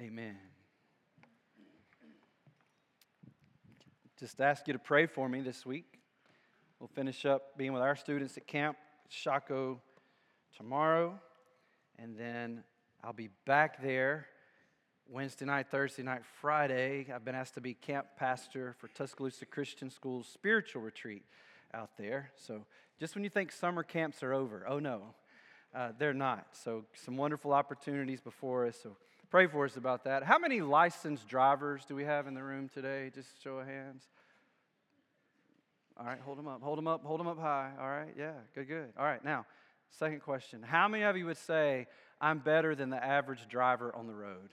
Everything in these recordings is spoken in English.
Amen. Just ask you to pray for me this week. We'll finish up being with our students at Camp Shockoe tomorrow, and then I'll be back there Wednesday night, Thursday night, Friday. I've been asked to be camp pastor for Tuscaloosa Christian School's spiritual retreat out there. So just when you think summer camps are over, oh no, uh, they're not. So some wonderful opportunities before us. So pray for us about that. How many licensed drivers do we have in the room today? Just show of hands. All right, hold them up, hold them up, hold them up high. All right, yeah, good, good. All right, now, second question. How many of you would say, I'm better than the average driver on the road?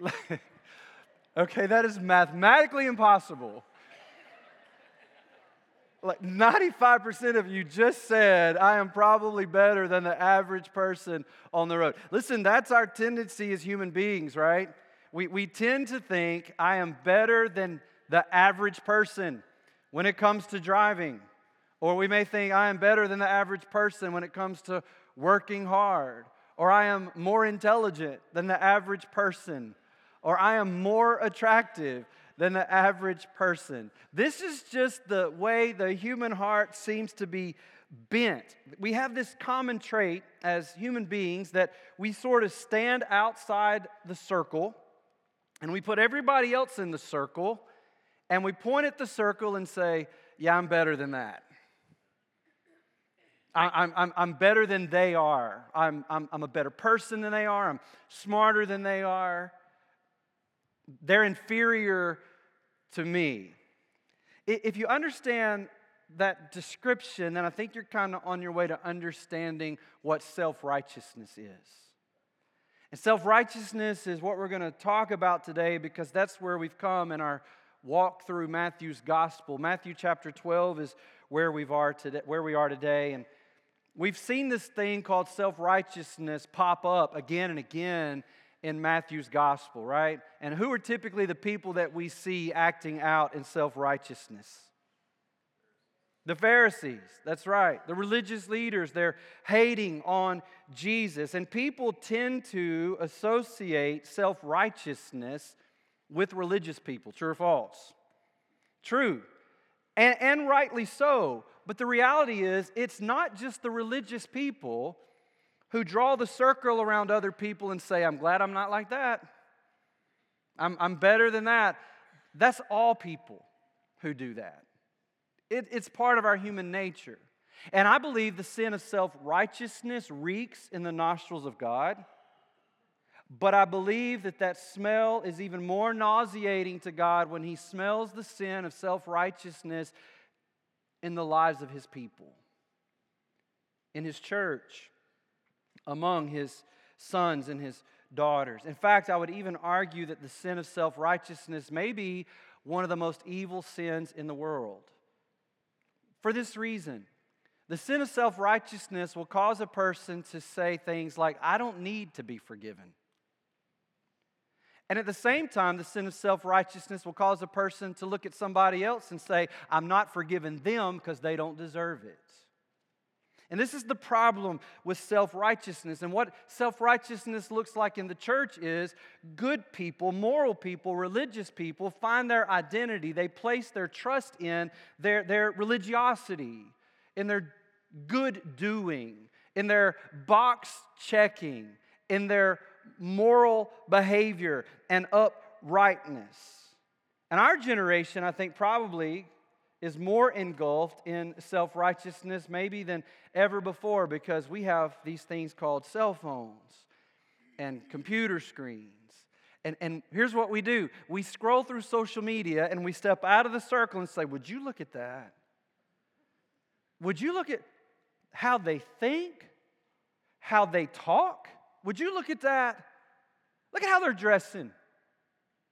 okay, that is mathematically impossible. Like 95% of you just said, I am probably better than the average person on the road. Listen, that's our tendency as human beings, right? We, we tend to think, I am better than the average person when it comes to driving. Or we may think, I am better than the average person when it comes to working hard. Or I am more intelligent than the average person. Or I am more attractive than the average person. This is just the way the human heart seems to be bent. We have this common trait as human beings that we sort of stand outside the circle and we put everybody else in the circle and we point at the circle and say, Yeah, I'm better than that. I'm, I'm, I'm better than they are. I'm, I'm, I'm a better person than they are. I'm smarter than they are. They're inferior to me. If you understand that description, then I think you're kind of on your way to understanding what self righteousness is. And self righteousness is what we're going to talk about today because that's where we've come in our walk through Matthew's gospel. Matthew chapter 12 is where, we've are today, where we are today. And we've seen this thing called self righteousness pop up again and again in Matthew's gospel, right? And who are typically the people that we see acting out in self righteousness? The Pharisees, that's right. The religious leaders, they're hating on Jesus. And people tend to associate self righteousness with religious people. True or false? True. And, and rightly so. But the reality is, it's not just the religious people who draw the circle around other people and say, I'm glad I'm not like that. I'm, I'm better than that. That's all people who do that. It, it's part of our human nature. And I believe the sin of self righteousness reeks in the nostrils of God. But I believe that that smell is even more nauseating to God when He smells the sin of self righteousness in the lives of His people, in His church among his sons and his daughters. In fact, I would even argue that the sin of self righteousness may be one of the most evil sins in the world. For this reason, the sin of self righteousness will cause a person to say things like, I don't need to be forgiven. And at the same time, the sin of self righteousness will cause a person to look at somebody else and say, I'm not forgiving them because they don't deserve it. And this is the problem with self righteousness. And what self righteousness looks like in the church is good people, moral people, religious people find their identity. They place their trust in their, their religiosity, in their good doing, in their box checking, in their moral behavior and uprightness. And our generation, I think, probably is more engulfed in self righteousness maybe than ever before because we have these things called cell phones and computer screens. And, and here's what we do we scroll through social media and we step out of the circle and say, Would you look at that? Would you look at how they think, how they talk? Would you look at that? Look at how they're dressing.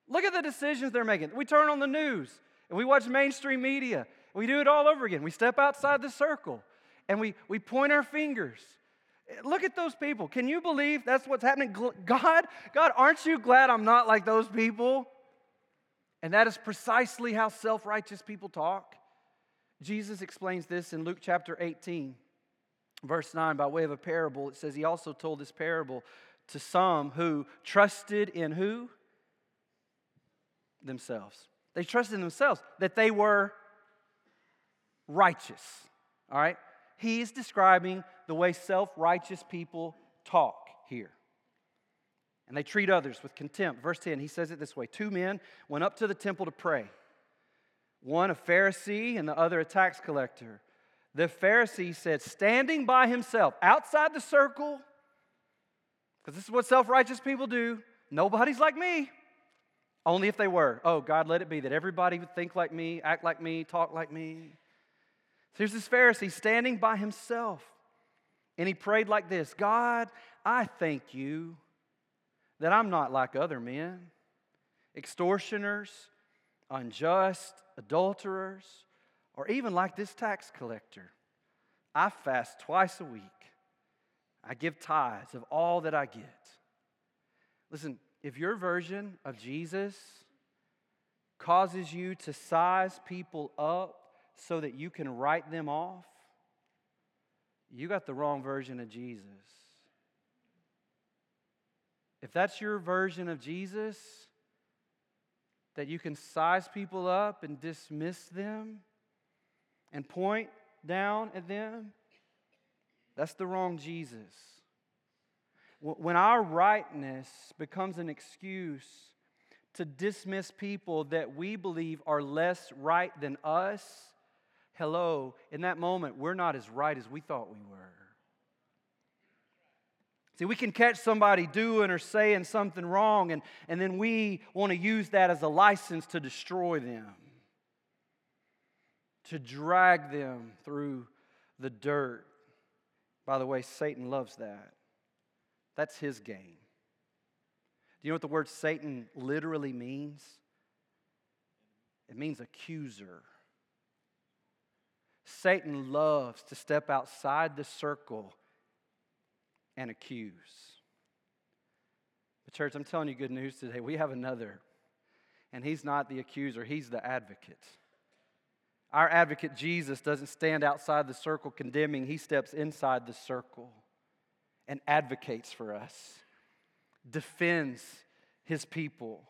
Look at the decisions they're making. We turn on the news and we watch mainstream media. We do it all over again. We step outside the circle and we, we point our fingers. Look at those people. Can you believe that's what's happening? God, God, aren't you glad I'm not like those people? And that is precisely how self righteous people talk. Jesus explains this in Luke chapter 18, verse 9, by way of a parable. It says he also told this parable to some who trusted in who? Themselves. They trusted in themselves that they were righteous. All right? He's describing the way self righteous people talk here. And they treat others with contempt. Verse 10, he says it this way Two men went up to the temple to pray, one a Pharisee and the other a tax collector. The Pharisee said, standing by himself outside the circle, because this is what self righteous people do. Nobody's like me. Only if they were. Oh, God, let it be that everybody would think like me, act like me, talk like me. So here's this Pharisee standing by himself. And he prayed like this God, I thank you that I'm not like other men, extortioners, unjust, adulterers, or even like this tax collector. I fast twice a week. I give tithes of all that I get. Listen, if your version of Jesus causes you to size people up so that you can write them off, you got the wrong version of Jesus. If that's your version of Jesus, that you can size people up and dismiss them and point down at them, that's the wrong Jesus. When our rightness becomes an excuse to dismiss people that we believe are less right than us, hello, in that moment, we're not as right as we thought we were. See, we can catch somebody doing or saying something wrong, and, and then we want to use that as a license to destroy them, to drag them through the dirt. By the way, Satan loves that. That's his game. Do you know what the word Satan literally means? It means accuser. Satan loves to step outside the circle and accuse. But, church, I'm telling you good news today. We have another, and he's not the accuser, he's the advocate. Our advocate, Jesus, doesn't stand outside the circle condemning, he steps inside the circle and advocates for us, defends his people.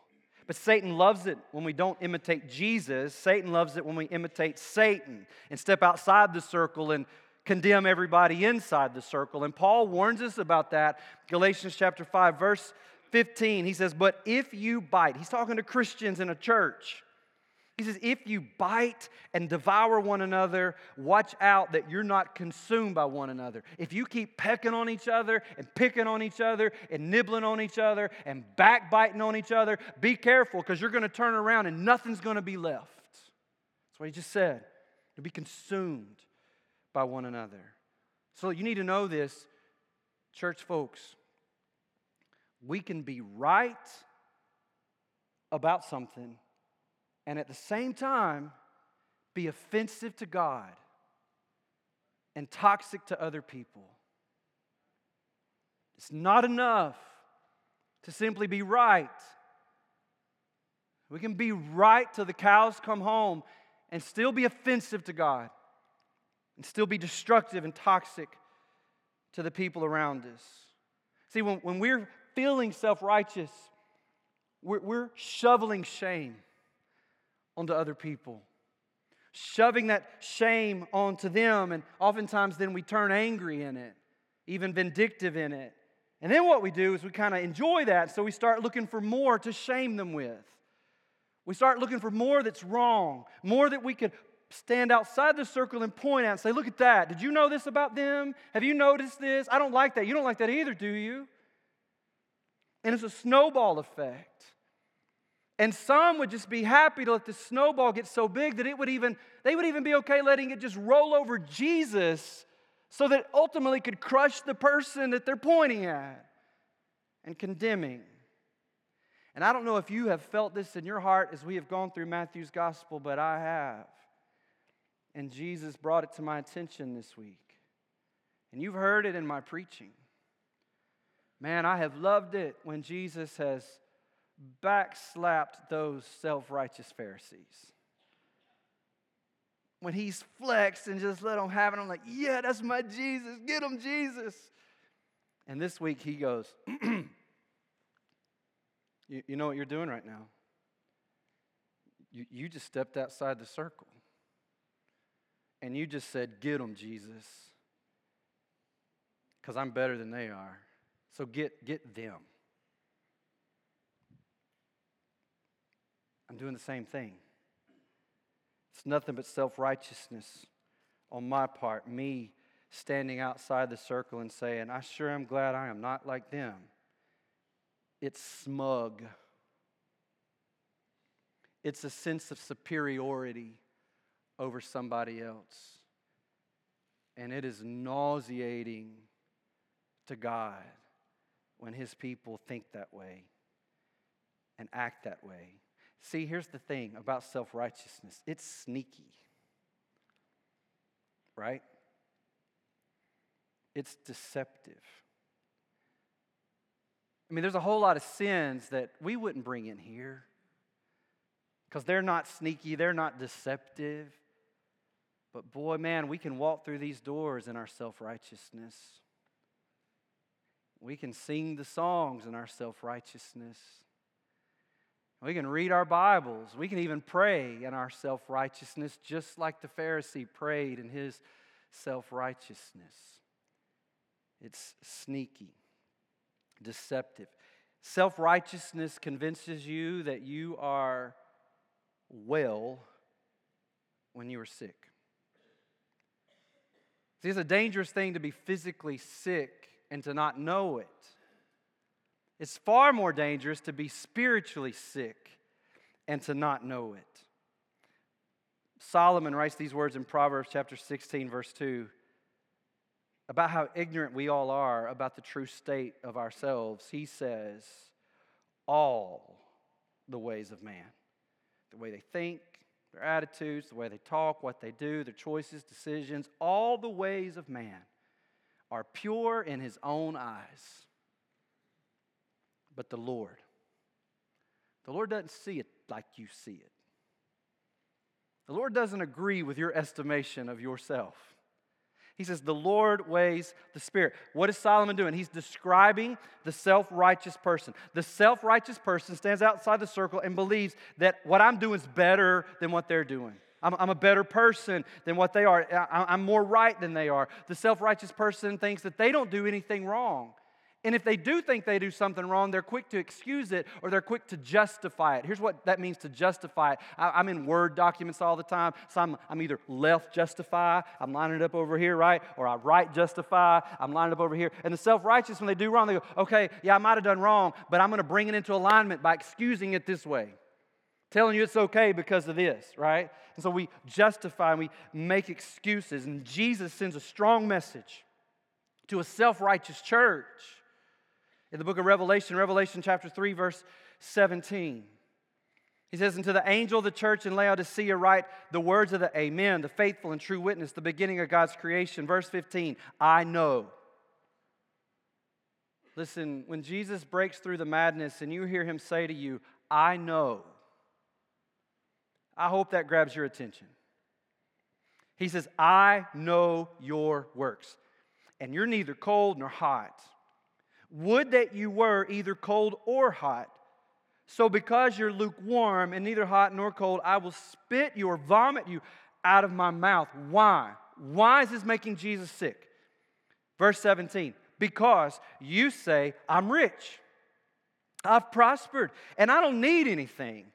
But Satan loves it when we don't imitate Jesus. Satan loves it when we imitate Satan and step outside the circle and condemn everybody inside the circle. And Paul warns us about that. Galatians chapter 5, verse 15, he says, But if you bite, he's talking to Christians in a church. He says, If you bite and devour one another, watch out that you're not consumed by one another. If you keep pecking on each other and picking on each other and nibbling on each other and backbiting on each other, be careful because you're going to turn around and nothing's going to be left. That's what he just said. To be consumed by one another. So you need to know this, church folks. We can be right about something and at the same time be offensive to God and toxic to other people. It's not enough to simply be right. We can be right till the cows come home and still be offensive to God and still be destructive and toxic to the people around us. See, when, when we're feeling self righteous, we're, we're shoveling shame onto other people, shoving that shame onto them, and oftentimes then we turn angry in it, even vindictive in it. And then what we do is we kind of enjoy that, so we start looking for more to shame them with. We start looking for more that's wrong, more that we could stand outside the circle and point at and say, Look at that. Did you know this about them? Have you noticed this? I don't like that. You don't like that either, do you? And it's a snowball effect. And some would just be happy to let the snowball get so big that it would even, they would even be okay letting it just roll over Jesus so that ultimately could crush the person that they're pointing at and condemning. And I don't know if you have felt this in your heart as we have gone through Matthew's gospel, but I have. And Jesus brought it to my attention this week. And you've heard it in my preaching. Man, I have loved it when Jesus has backslapped those self righteous Pharisees. When he's flexed and just let them have it, I'm like, yeah, that's my Jesus. Get him, Jesus. And this week he goes, You, you know what you're doing right now? You, you just stepped outside the circle. And you just said, Get them, Jesus. Because I'm better than they are. So get, get them. I'm doing the same thing. It's nothing but self righteousness on my part, me standing outside the circle and saying, I sure am glad I am not like them. It's smug, it's a sense of superiority over somebody else. And it is nauseating to God when His people think that way and act that way. See, here's the thing about self righteousness it's sneaky, right? It's deceptive. I mean, there's a whole lot of sins that we wouldn't bring in here because they're not sneaky, they're not deceptive. But boy, man, we can walk through these doors in our self righteousness. We can sing the songs in our self righteousness. We can read our Bibles. We can even pray in our self righteousness, just like the Pharisee prayed in his self righteousness. It's sneaky, deceptive. Self righteousness convinces you that you are well when you are sick. See, it's a dangerous thing to be physically sick and to not know it. It's far more dangerous to be spiritually sick and to not know it. Solomon writes these words in Proverbs chapter 16, verse 2, about how ignorant we all are about the true state of ourselves. He says, All the ways of man, the way they think, their attitudes, the way they talk, what they do, their choices, decisions, all the ways of man are pure in his own eyes but the Lord. The Lord doesn't see it like you see it. The Lord doesn't agree with your estimation of yourself. He says, The Lord weighs the Spirit. What is Solomon doing? He's describing the self righteous person. The self righteous person stands outside the circle and believes that what I'm doing is better than what they're doing. I'm, I'm a better person than what they are. I, I'm more right than they are. The self righteous person thinks that they don't do anything wrong. And if they do think they do something wrong, they're quick to excuse it or they're quick to justify it. Here's what that means to justify it. I, am in Word documents all the time. So I'm, I'm either left justify, I'm lining it up over here, right? Or I right justify, I'm lining it up over here. And the self righteous, when they do wrong, they go, okay, yeah, I might have done wrong, but I'm going to bring it into alignment by excusing it this way. Telling you it's okay because of this, right? And so we justify and we make excuses. And Jesus sends a strong message to a self righteous church in the book of Revelation, Revelation chapter 3, verse 17. He says, And to the angel of the church in Laodicea, write the words of the Amen, the faithful and true witness, the beginning of God's creation. Verse 15, I know. Listen, when Jesus breaks through the madness and you hear him say to you, I know, I hope that grabs your attention. He says, I know your works, and you're neither cold nor hot. Would that you were either cold or hot. So, because you're lukewarm and neither hot nor cold, I will spit you or vomit you out of my mouth. Why? Why is this making Jesus sick? Verse 17 Because you say, I'm rich, I've prospered, and I don't need anything,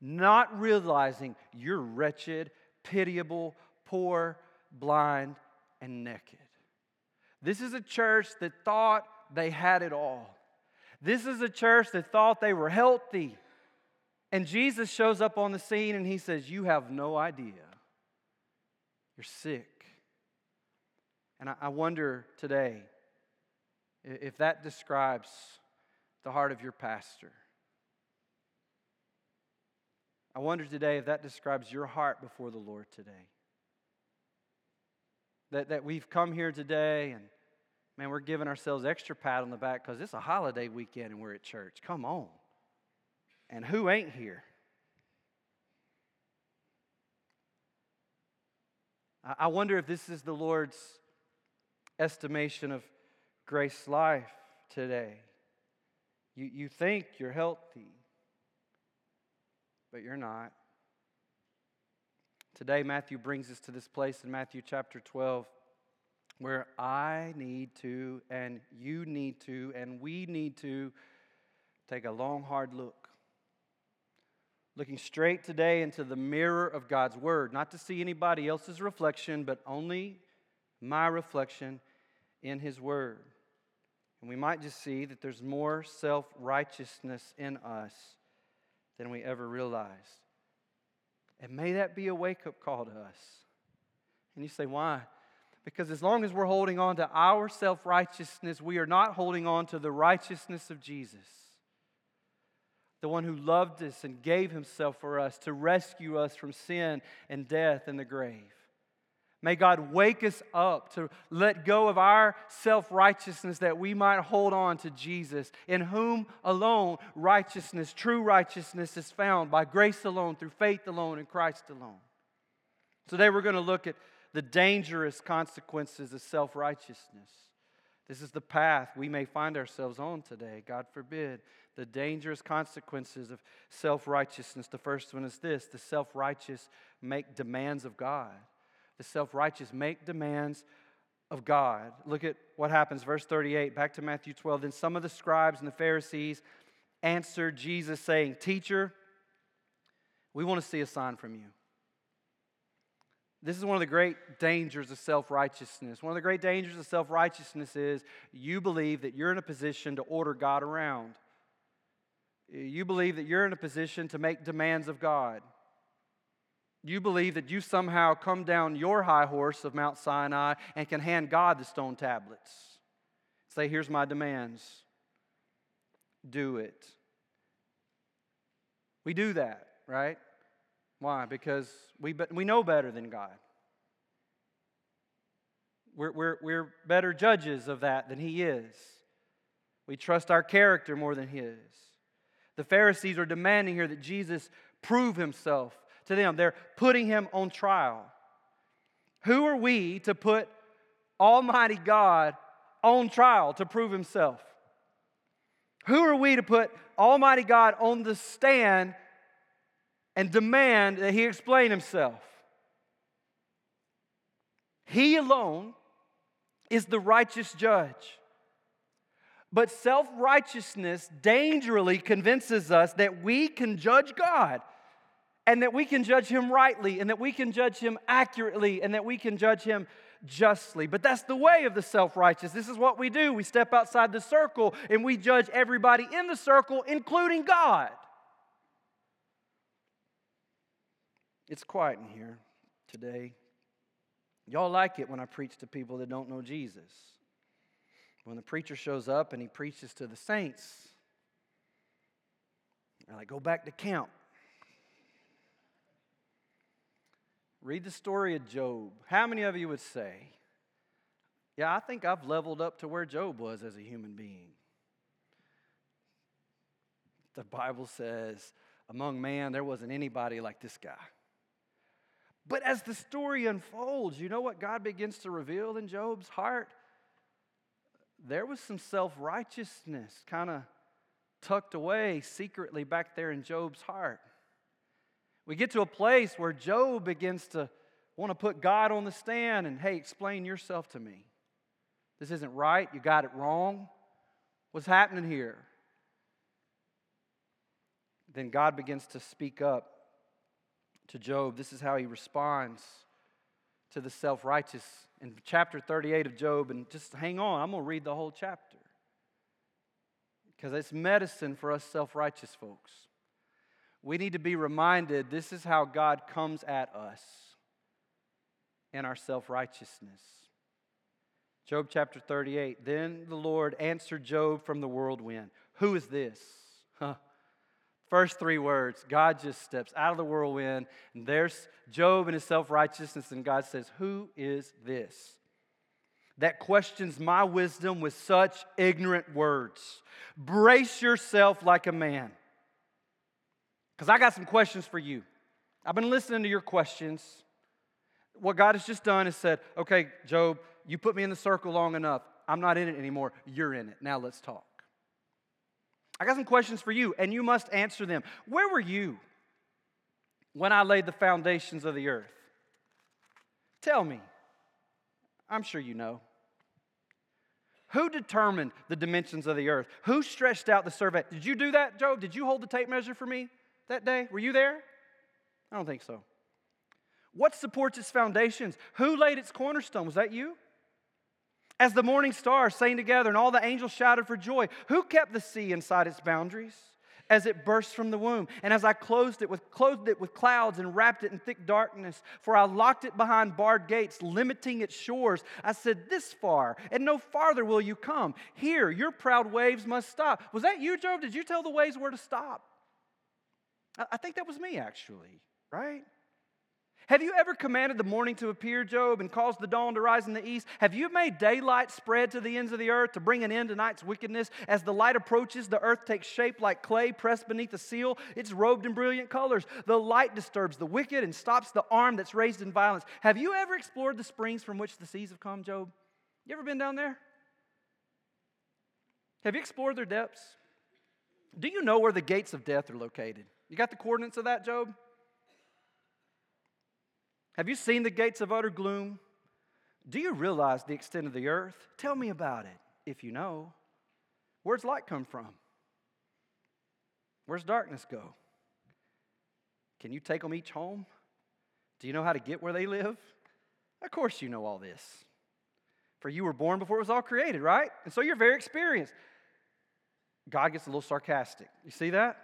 not realizing you're wretched, pitiable, poor, blind, and naked. This is a church that thought they had it all. This is a church that thought they were healthy. And Jesus shows up on the scene and he says, You have no idea. You're sick. And I wonder today if that describes the heart of your pastor. I wonder today if that describes your heart before the Lord today. That, that we've come here today and Man, we're giving ourselves extra pat on the back because it's a holiday weekend and we're at church. Come on. And who ain't here? I wonder if this is the Lord's estimation of grace life today. You, you think you're healthy, but you're not. Today, Matthew brings us to this place in Matthew chapter 12 where I need to, and you need to, and we need to take a long, hard look. Looking straight today into the mirror of God's Word, not to see anybody else's reflection, but only my reflection in His Word. And we might just see that there's more self righteousness in us than we ever realized. And may that be a wake up call to us. And you say, why? Because as long as we're holding on to our self righteousness, we are not holding on to the righteousness of Jesus, the one who loved us and gave himself for us to rescue us from sin and death and the grave. May God wake us up to let go of our self righteousness that we might hold on to Jesus, in whom alone righteousness, true righteousness, is found by grace alone, through faith alone, in Christ alone. Today we're going to look at the dangerous consequences of self righteousness. This is the path we may find ourselves on today, God forbid. The dangerous consequences of self righteousness. The first one is this the self righteous make demands of God the self righteous make demands of God. Look at what happens, verse 38, back to Matthew 12. Then some of the scribes and the Pharisees answered Jesus, saying, Teacher, we want to see a sign from you. This is one of the great dangers of self righteousness. One of the great dangers of self righteousness is you believe that you're in a position to order God around. You believe that you're in a position to make demands of God. You believe that you somehow come down your high horse of Mount Sinai and can hand God the stone tablets. Say, here's my demands. Do it. We do that, right? Why? Because we, we know better than God. We're, we're, we're better judges of that than He is. We trust our character more than His. The Pharisees are demanding here that Jesus prove Himself to them. They're putting him on trial. Who are we to put Almighty God on trial to prove himself? Who are we to put Almighty God on the stand and demand that he explain himself? He alone is the righteous judge. But self righteousness dangerously convinces us that we can judge God and that we can judge him rightly, and that we can judge him accurately, and that we can judge him justly. But that's the way of the self righteous. This is what we do. We step outside the circle and we judge everybody in the circle, including God. It's quiet in here today. Y'all like it when I preach to people that don't know Jesus. When the preacher shows up and he preaches to the saints, they're like, go back to camp. Read the story of Job. How many of you would say, Yeah, I think I've leveled up to where Job was as a human being? The Bible says, among man, there wasn't anybody like this guy. But as the story unfolds, you know what God begins to reveal in Job's heart? There was some self righteousness kind of tucked away secretly back there in Job's heart. We get to a place where Job begins to want to put God on the stand and, hey, explain yourself to me. This isn't right. You got it wrong. What's happening here? Then God begins to speak up to Job. This is how he responds to the self righteous in chapter 38 of Job. And just hang on, I'm going to read the whole chapter because it's medicine for us self righteous folks we need to be reminded this is how God comes at us in our self righteousness. Job chapter 38. Then the Lord answered Job from the whirlwind. Who is this? Huh. First three words God just steps out of the whirlwind, and there's Job and his self righteousness, and God says, Who is this? That questions my wisdom with such ignorant words. Brace yourself like a man. Because I got some questions for you. I've been listening to your questions. What God has just done is said, okay, Job, you put me in the circle long enough. I'm not in it anymore. You're in it. Now let's talk. I got some questions for you, and you must answer them. Where were you when I laid the foundations of the earth? Tell me. I'm sure you know. Who determined the dimensions of the earth? Who stretched out the survey? Did you do that, Job? Did you hold the tape measure for me that day? Were you there? I don't think so. What supports its foundations? Who laid its cornerstone? Was that you? As the morning stars sang together and all the angels shouted for joy, who kept the sea inside its boundaries? as it burst from the womb. And as I closed it with clothed it with clouds and wrapped it in thick darkness, for I locked it behind barred gates, limiting its shores. I said, This far, and no farther will you come. Here, your proud waves must stop. Was that you, Job? Did you tell the waves where to stop? I think that was me, actually, right? Have you ever commanded the morning to appear, Job, and caused the dawn to rise in the east? Have you made daylight spread to the ends of the earth to bring an end to night's wickedness? As the light approaches, the earth takes shape like clay pressed beneath a seal. It's robed in brilliant colors. The light disturbs the wicked and stops the arm that's raised in violence. Have you ever explored the springs from which the seas have come, Job? You ever been down there? Have you explored their depths? Do you know where the gates of death are located? You got the coordinates of that, Job? Have you seen the gates of utter gloom? Do you realize the extent of the earth? Tell me about it, if you know. Where's light come from? Where's darkness go? Can you take them each home? Do you know how to get where they live? Of course, you know all this. For you were born before it was all created, right? And so you're very experienced. God gets a little sarcastic. You see that?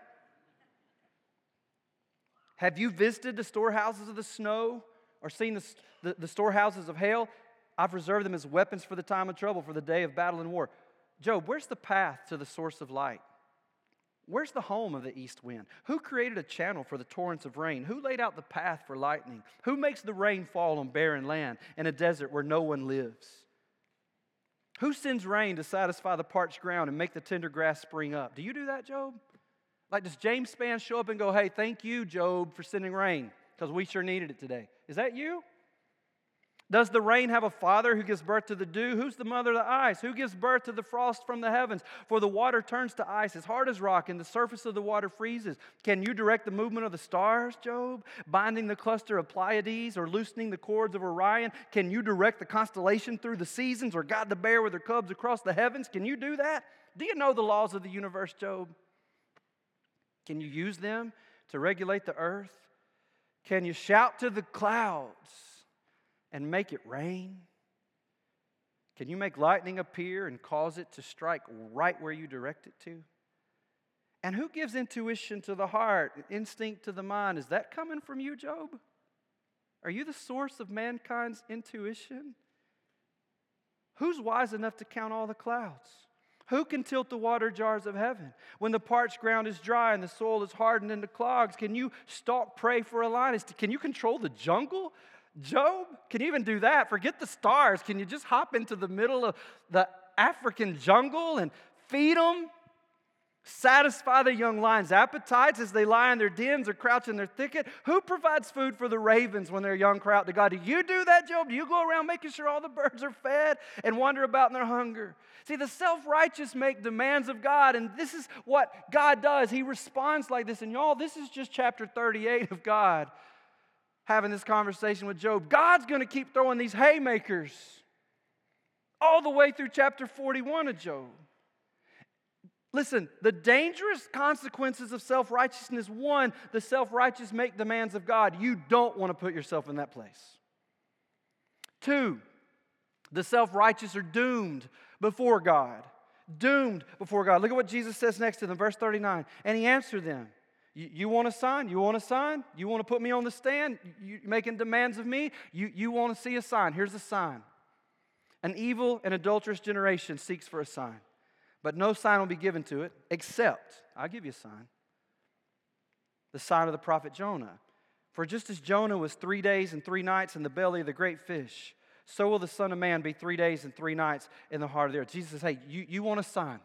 Have you visited the storehouses of the snow or seen the, the, the storehouses of hail, I've reserved them as weapons for the time of trouble, for the day of battle and war. Job, where's the path to the source of light? Where's the home of the east wind? Who created a channel for the torrents of rain? Who laid out the path for lightning? Who makes the rain fall on barren land in a desert where no one lives? Who sends rain to satisfy the parched ground and make the tender grass spring up? Do you do that, Job? Like, does James Spann show up and go, hey, thank you, Job, for sending rain? Because we sure needed it today. Is that you? Does the rain have a father who gives birth to the dew? Who's the mother of the ice? Who gives birth to the frost from the heavens? For the water turns to ice as hard as rock, and the surface of the water freezes. Can you direct the movement of the stars, Job? Binding the cluster of Pleiades or loosening the cords of Orion? Can you direct the constellation through the seasons or guide the bear with her cubs across the heavens? Can you do that? Do you know the laws of the universe, Job? Can you use them to regulate the earth? Can you shout to the clouds and make it rain? Can you make lightning appear and cause it to strike right where you direct it to? And who gives intuition to the heart, instinct to the mind? Is that coming from you, Job? Are you the source of mankind's intuition? Who's wise enough to count all the clouds? Who can tilt the water jars of heaven? When the parched ground is dry and the soil is hardened into clogs, can you stalk prey for a lion? Can you control the jungle? Job, can you even do that? Forget the stars. Can you just hop into the middle of the African jungle and feed them? Satisfy the young lion's appetites as they lie in their dens or crouch in their thicket. Who provides food for the ravens when their young cry out to God? Do you do that, Job? Do you go around making sure all the birds are fed and wander about in their hunger? See, the self righteous make demands of God, and this is what God does. He responds like this. And y'all, this is just chapter 38 of God having this conversation with Job. God's going to keep throwing these haymakers all the way through chapter 41 of Job. Listen, the dangerous consequences of self righteousness one, the self righteous make demands of God. You don't want to put yourself in that place. Two, the self righteous are doomed before God. Doomed before God. Look at what Jesus says next to them, verse 39. And he answered them. You, want a sign? You want a sign? You want to put me on the stand? You making demands of me? You, you want to see a sign? Here's a sign. An evil and adulterous generation seeks for a sign but no sign will be given to it except, I'll give you a sign, the sign of the prophet Jonah. For just as Jonah was three days and three nights in the belly of the great fish, so will the Son of Man be three days and three nights in the heart of the earth. Jesus says, Hey, you, you want a sign?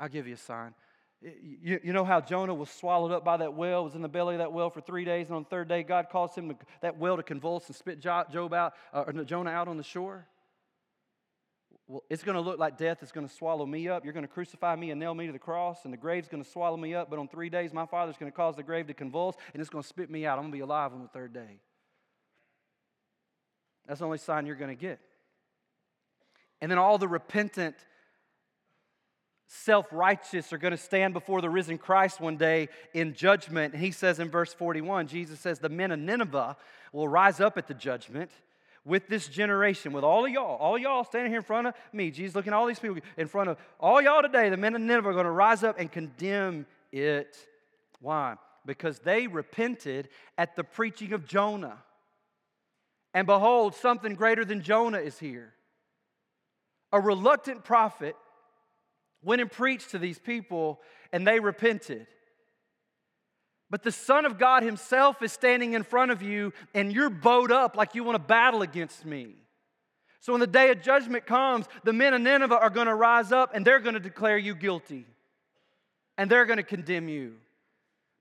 I'll give you a sign. You, you know how Jonah was swallowed up by that whale, was in the belly of that whale for three days, and on the third day, God caused him that whale to convulse and spit Job out, uh, or Jonah out on the shore? Well, it's going to look like death is going to swallow me up. You're going to crucify me and nail me to the cross, and the grave's going to swallow me up. But on three days, my Father's going to cause the grave to convulse, and it's going to spit me out. I'm going to be alive on the third day. That's the only sign you're going to get. And then all the repentant, self righteous are going to stand before the risen Christ one day in judgment. And he says in verse 41, Jesus says, The men of Nineveh will rise up at the judgment with this generation, with all of y'all, all y'all standing here in front of me. Jesus looking at all these people in front of all y'all today. The men of Nineveh are going to rise up and condemn it. Why? Because they repented at the preaching of Jonah. And behold, something greater than Jonah is here. A reluctant prophet went and preached to these people, and they repented. But the Son of God Himself is standing in front of you, and you're bowed up like you want to battle against me. So when the day of judgment comes, the men of Nineveh are going to rise up and they're going to declare you guilty. And they're going to condemn you.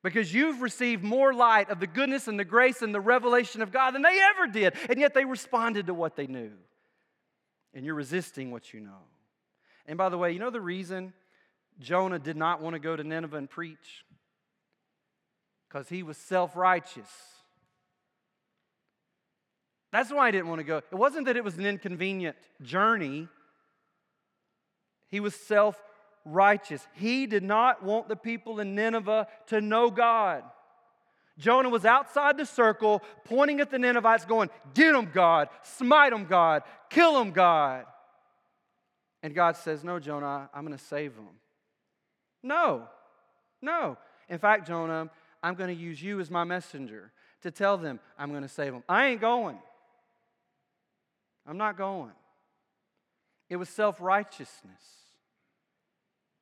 Because you've received more light of the goodness and the grace and the revelation of God than they ever did. And yet they responded to what they knew. And you're resisting what you know. And by the way, you know the reason Jonah did not want to go to Nineveh and preach? Because he was self righteous. That's why I didn't want to go. It wasn't that it was an inconvenient journey, he was self righteous. He did not want the people in Nineveh to know God. Jonah was outside the circle, pointing at the Ninevites, going, Get them, God, smite them, God, kill them, God. And God says, No, Jonah, I'm going to save them. No, no. In fact, Jonah, I'm going to use you as my messenger to tell them I'm going to save them. I ain't going. I'm not going. It was self righteousness.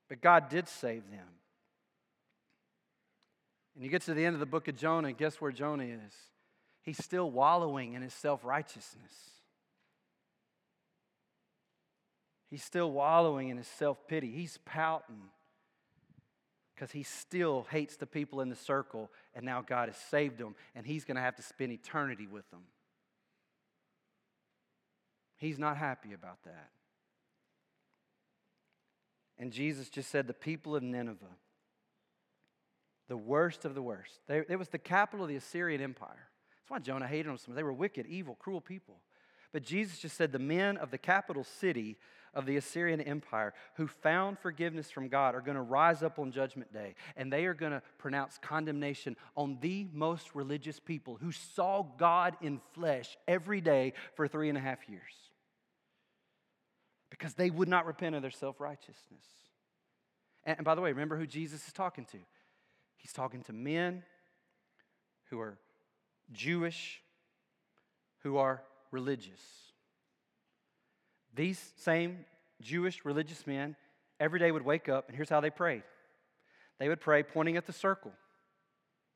But God did save them. And you get to the end of the book of Jonah, and guess where Jonah is? He's still wallowing in his self righteousness. He's still wallowing in his self pity. He's pouting because he still hates the people in the circle, and now God has saved them, and he's going to have to spend eternity with them. He's not happy about that. And Jesus just said, The people of Nineveh, the worst of the worst. They, it was the capital of the Assyrian Empire. That's why Jonah hated them so much. They were wicked, evil, cruel people. But Jesus just said, The men of the capital city of the Assyrian Empire who found forgiveness from God are going to rise up on Judgment Day and they are going to pronounce condemnation on the most religious people who saw God in flesh every day for three and a half years because they would not repent of their self righteousness. And, and by the way, remember who Jesus is talking to? He's talking to men who are Jewish, who are religious. These same Jewish religious men every day would wake up, and here's how they prayed they would pray pointing at the circle.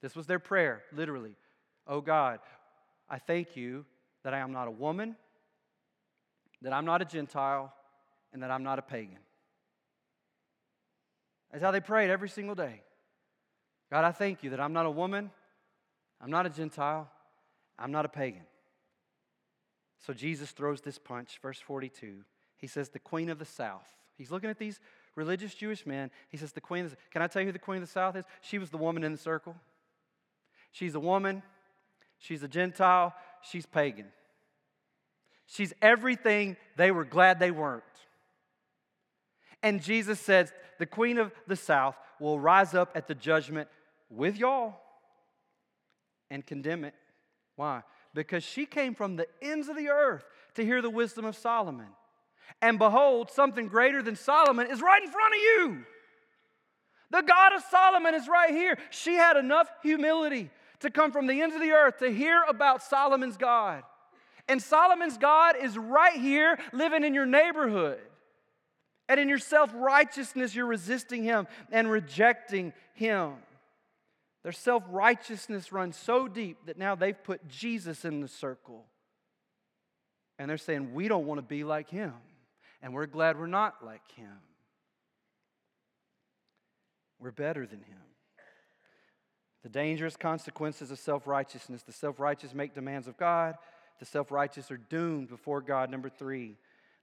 This was their prayer, literally. Oh God, I thank you that I am not a woman, that I'm not a Gentile, and that I'm not a pagan. That's how they prayed every single day. God, I thank you that I'm not a woman, I'm not a Gentile, I'm not a pagan. So Jesus throws this punch, verse 42. He says, The queen of the south. He's looking at these religious Jewish men. He says, The queen of the, Can I tell you who the queen of the south is? She was the woman in the circle. She's a woman, she's a Gentile, she's pagan. She's everything they were glad they weren't. And Jesus says, The queen of the south will rise up at the judgment with y'all and condemn it. Why? Because she came from the ends of the earth to hear the wisdom of Solomon. And behold, something greater than Solomon is right in front of you. The God of Solomon is right here. She had enough humility to come from the ends of the earth to hear about Solomon's God. And Solomon's God is right here living in your neighborhood. And in your self righteousness, you're resisting him and rejecting him. Their self righteousness runs so deep that now they've put Jesus in the circle. And they're saying, We don't want to be like him. And we're glad we're not like him. We're better than him. The dangerous consequences of self righteousness. The self righteous make demands of God, the self righteous are doomed before God. Number three,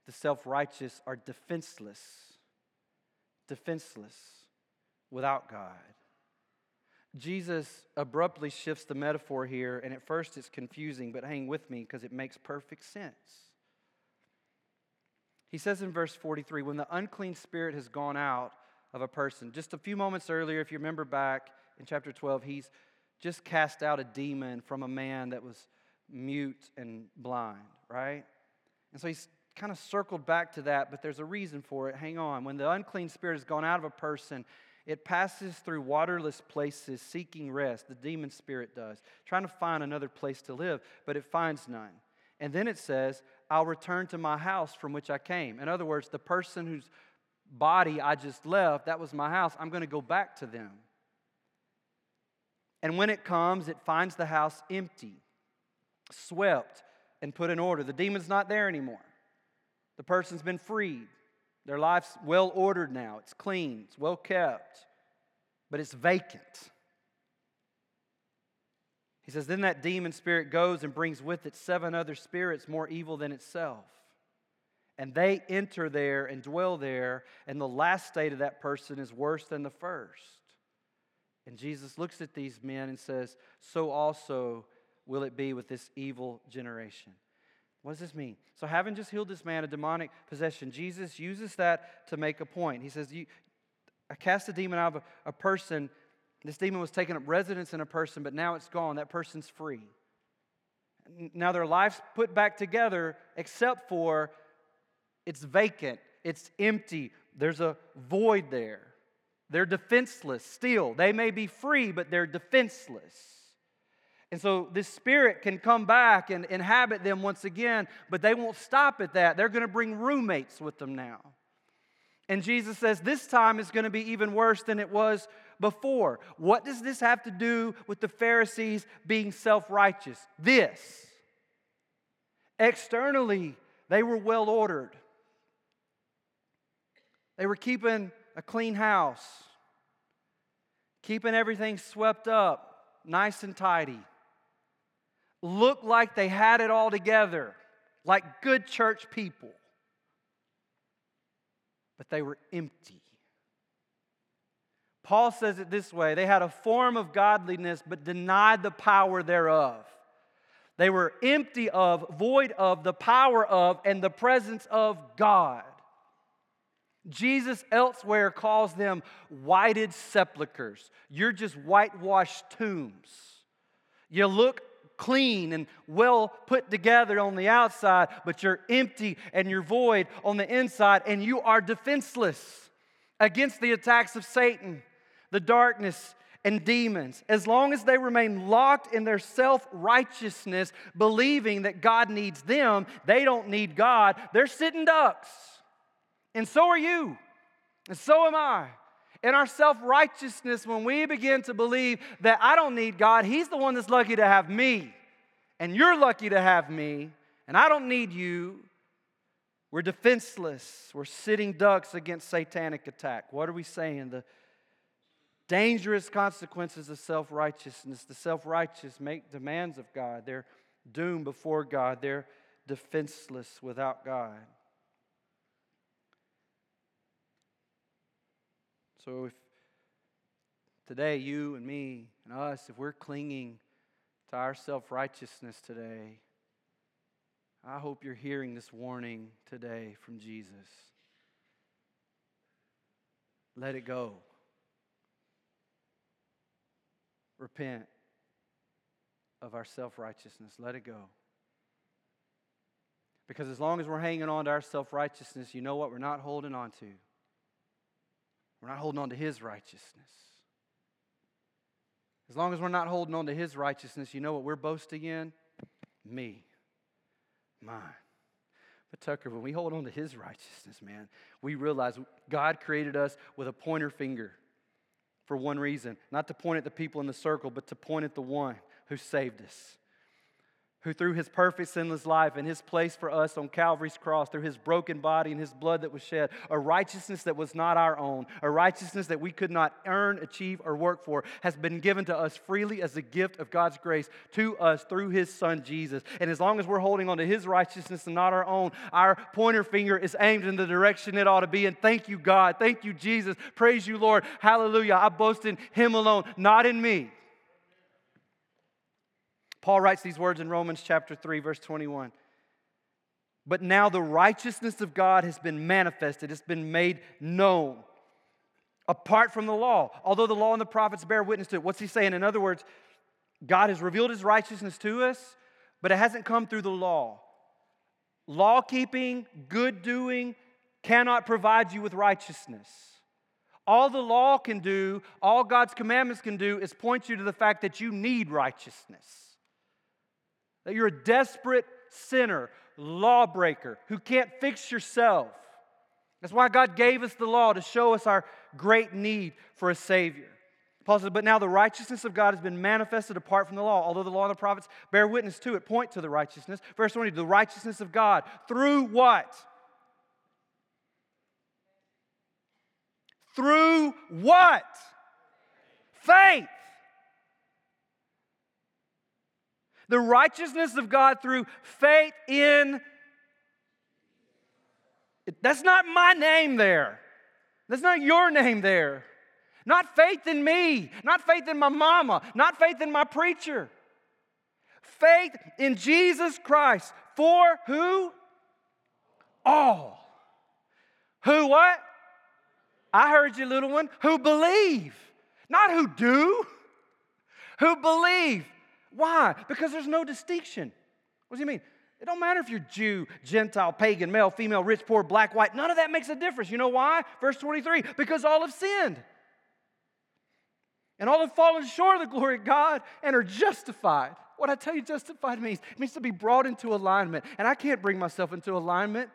the self righteous are defenseless, defenseless without God. Jesus abruptly shifts the metaphor here, and at first it's confusing, but hang with me because it makes perfect sense. He says in verse 43 when the unclean spirit has gone out of a person, just a few moments earlier, if you remember back in chapter 12, he's just cast out a demon from a man that was mute and blind, right? And so he's kind of circled back to that, but there's a reason for it. Hang on. When the unclean spirit has gone out of a person, it passes through waterless places seeking rest. The demon spirit does, trying to find another place to live, but it finds none. And then it says, I'll return to my house from which I came. In other words, the person whose body I just left, that was my house, I'm going to go back to them. And when it comes, it finds the house empty, swept, and put in order. The demon's not there anymore. The person's been freed. Their life's well ordered now, it's clean, it's well kept, but it's vacant. He says, Then that demon spirit goes and brings with it seven other spirits more evil than itself. And they enter there and dwell there, and the last state of that person is worse than the first. And Jesus looks at these men and says, So also will it be with this evil generation. What does this mean? So, having just healed this man of demonic possession, Jesus uses that to make a point. He says, I cast a demon out of a, a person. This demon was taking up residence in a person, but now it's gone. That person's free. Now their life's put back together, except for it's vacant, it's empty, there's a void there. They're defenseless still. They may be free, but they're defenseless. And so this spirit can come back and inhabit them once again, but they won't stop at that. They're going to bring roommates with them now. And Jesus says this time is going to be even worse than it was before. What does this have to do with the Pharisees being self righteous? This. Externally, they were well ordered, they were keeping a clean house, keeping everything swept up, nice and tidy looked like they had it all together, like good church people. But they were empty. Paul says it this way they had a form of godliness, but denied the power thereof. They were empty of, void of, the power of, and the presence of God. Jesus elsewhere calls them whited sepulchres. You're just whitewashed tombs. You look clean and well put together on the outside, but you're empty and you're void on the inside, and you are defenseless against the attacks of Satan, the darkness, and demons. As long as they remain locked in their self righteousness, believing that God needs them, they don't need God, they're sitting ducks. And so are you, and so am I in our self righteousness, when we begin to believe that I don't need God, He's the one that's lucky to have me, and you're lucky to have me, and I don't need you, we're defenseless. We're sitting ducks against satanic attack. What are we saying? The dangerous consequences of self righteousness. The self righteous make demands of God, they're doomed before God, they're defenseless without God. So if today you and me and us, if we're clinging to our self righteousness today, I hope you're hearing this warning today from Jesus. Let it go. Repent of our self righteousness. Let it go. Because as long as we're hanging on to our self righteousness, you know what we're not holding on to? We're not holding on to His righteousness. As long as we're not holding on to His righteousness, you know what we're boasting in? Me, mine. But Tucker, when we hold on to His righteousness, man, we realize God created us with a pointer finger for one reason not to point at the people in the circle, but to point at the one who saved us, who through his perfect sinless life and his place for us on Calvary's cross, through his broken body and his blood that was shed, a righteousness that was not our own, a righteousness that we could not earn, achieve, or work for, has been given to us freely as a gift of God's grace to us through his son Jesus. And as long as we're holding on to his righteousness and not our own, our pointer finger is aimed in the direction it ought to be. And thank you, God. Thank you, Jesus. Praise you, Lord. Hallelujah. I boast in him alone, not in me. Paul writes these words in Romans chapter 3, verse 21. But now the righteousness of God has been manifested, it's been made known apart from the law. Although the law and the prophets bear witness to it. What's he saying? In other words, God has revealed his righteousness to us, but it hasn't come through the law. Law keeping, good doing cannot provide you with righteousness. All the law can do, all God's commandments can do, is point you to the fact that you need righteousness that you're a desperate sinner, lawbreaker, who can't fix yourself. That's why God gave us the law to show us our great need for a Savior. Paul says, But now the righteousness of God has been manifested apart from the law, although the law and the prophets bear witness to it, point to the righteousness. Verse 20, the righteousness of God through what? Through what? Faith. The righteousness of God through faith in. That's not my name there. That's not your name there. Not faith in me, not faith in my mama, not faith in my preacher. Faith in Jesus Christ for who? All. Who what? I heard you, little one. Who believe, not who do. Who believe. Why? Because there's no distinction. What does he mean? It don't matter if you're Jew, Gentile, pagan, male, female, rich, poor, black, white. None of that makes a difference. You know why? Verse 23 because all have sinned. And all have fallen short of the glory of God and are justified. What I tell you, justified means it means to be brought into alignment. And I can't bring myself into alignment.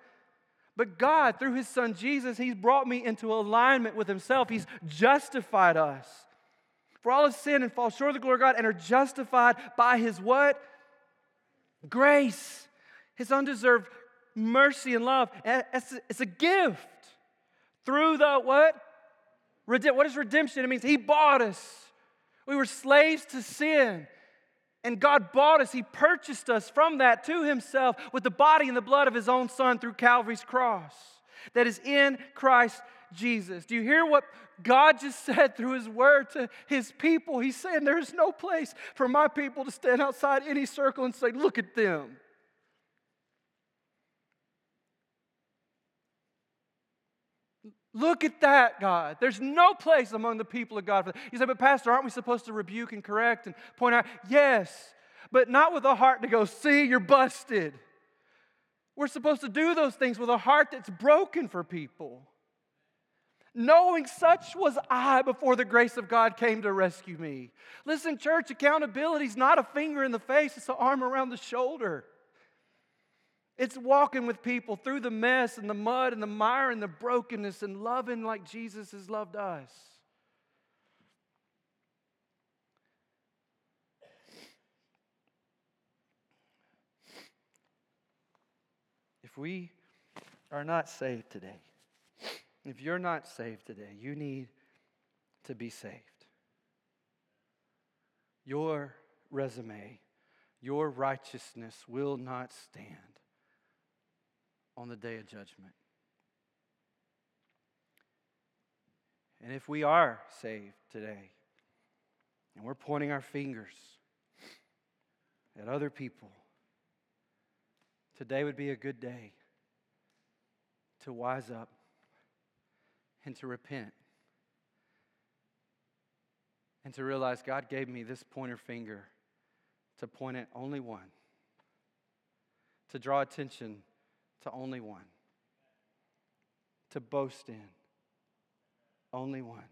But God, through His Son Jesus, He's brought me into alignment with Himself. He's justified us. For all have sinned and fall short of the glory of God and are justified by his what? Grace. His undeserved mercy and love. It's a gift. Through the what? What is redemption? It means he bought us. We were slaves to sin. And God bought us, He purchased us from that to Himself with the body and the blood of His own Son through Calvary's cross that is in Christ Jesus. Do you hear what God just said through His word to His people? He's saying, There's no place for my people to stand outside any circle and say, Look at them. Look at that, God. There's no place among the people of God for that. You say, but Pastor, aren't we supposed to rebuke and correct and point out? Yes, but not with a heart to go, see, you're busted. We're supposed to do those things with a heart that's broken for people knowing such was I before the grace of God came to rescue me. Listen, church, accountability is not a finger in the face, it's an arm around the shoulder. It's walking with people through the mess and the mud and the mire and the brokenness and loving like Jesus has loved us. If we are not saved today, if you're not saved today, you need to be saved. Your resume, your righteousness will not stand on the day of judgment. And if we are saved today, and we're pointing our fingers at other people, today would be a good day to wise up and to repent. And to realize God gave me this pointer finger to point at only one, to draw attention to only one, to boast in only one,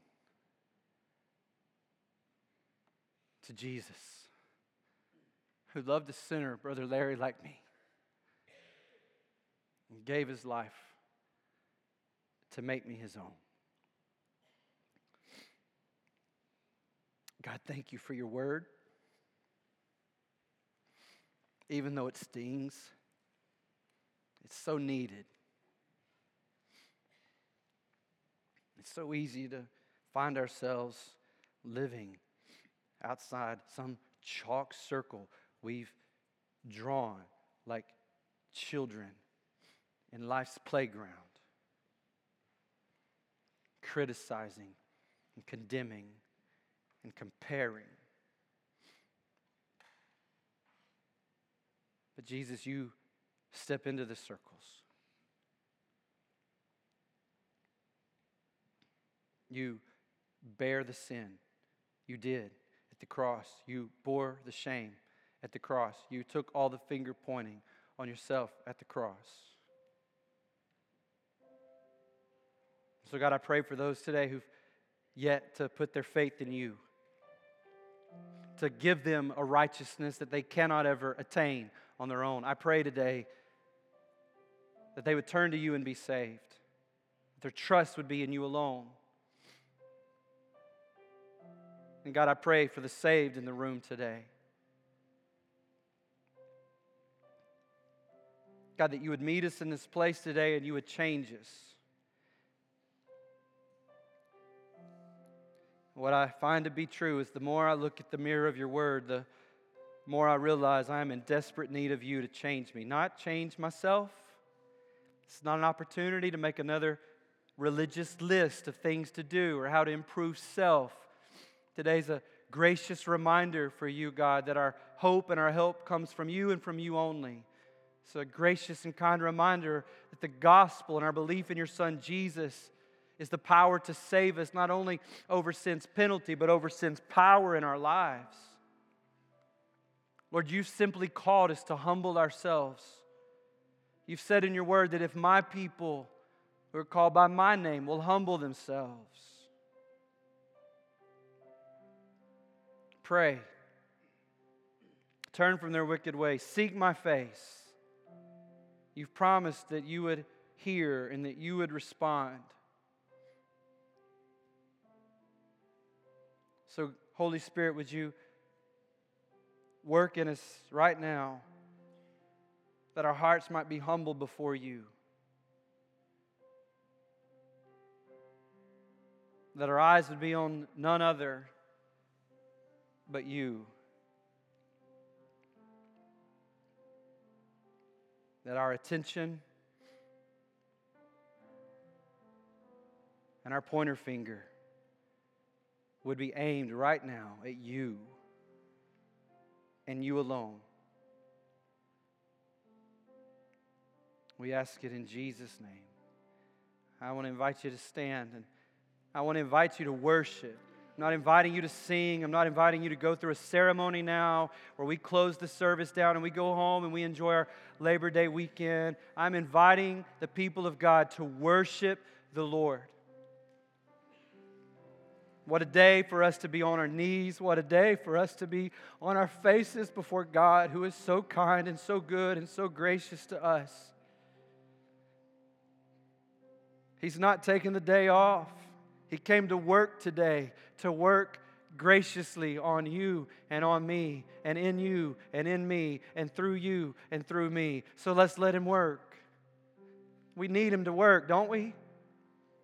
to Jesus, who loved a sinner, Brother Larry, like me, and gave his life to make me his own. God, thank you for your word. even though it stings. It's so needed. It's so easy to find ourselves living outside some chalk circle we've drawn like children in life's playground, criticizing and condemning and comparing. But Jesus, you step into the circles. You bear the sin. You did at the cross. You bore the shame at the cross. You took all the finger pointing on yourself at the cross. So, God, I pray for those today who've yet to put their faith in you, to give them a righteousness that they cannot ever attain on their own. I pray today that they would turn to you and be saved, that their trust would be in you alone. And God, I pray for the saved in the room today. God, that you would meet us in this place today and you would change us. What I find to be true is the more I look at the mirror of your word, the more I realize I am in desperate need of you to change me. Not change myself. It's not an opportunity to make another religious list of things to do or how to improve self. Today's a gracious reminder for you, God, that our hope and our help comes from you and from you only. It's a gracious and kind reminder that the gospel and our belief in your Son Jesus is the power to save us not only over sin's penalty, but over sin's power in our lives. Lord, you've simply called us to humble ourselves. You've said in your word that if my people who are called by my name will humble themselves, pray, turn from their wicked ways, seek my face. You've promised that you would hear and that you would respond. So, Holy Spirit, would you work in us right now that our hearts might be humble before you? That our eyes would be on none other but you. That our attention and our pointer finger would be aimed right now at you and you alone. We ask it in Jesus' name. I want to invite you to stand and I want to invite you to worship. I'm not inviting you to sing. I'm not inviting you to go through a ceremony now where we close the service down and we go home and we enjoy our Labor Day weekend. I'm inviting the people of God to worship the Lord. What a day for us to be on our knees. What a day for us to be on our faces before God, who is so kind and so good and so gracious to us. He's not taking the day off. He came to work today, to work graciously on you and on me, and in you and in me, and through you and through me. So let's let Him work. We need Him to work, don't we?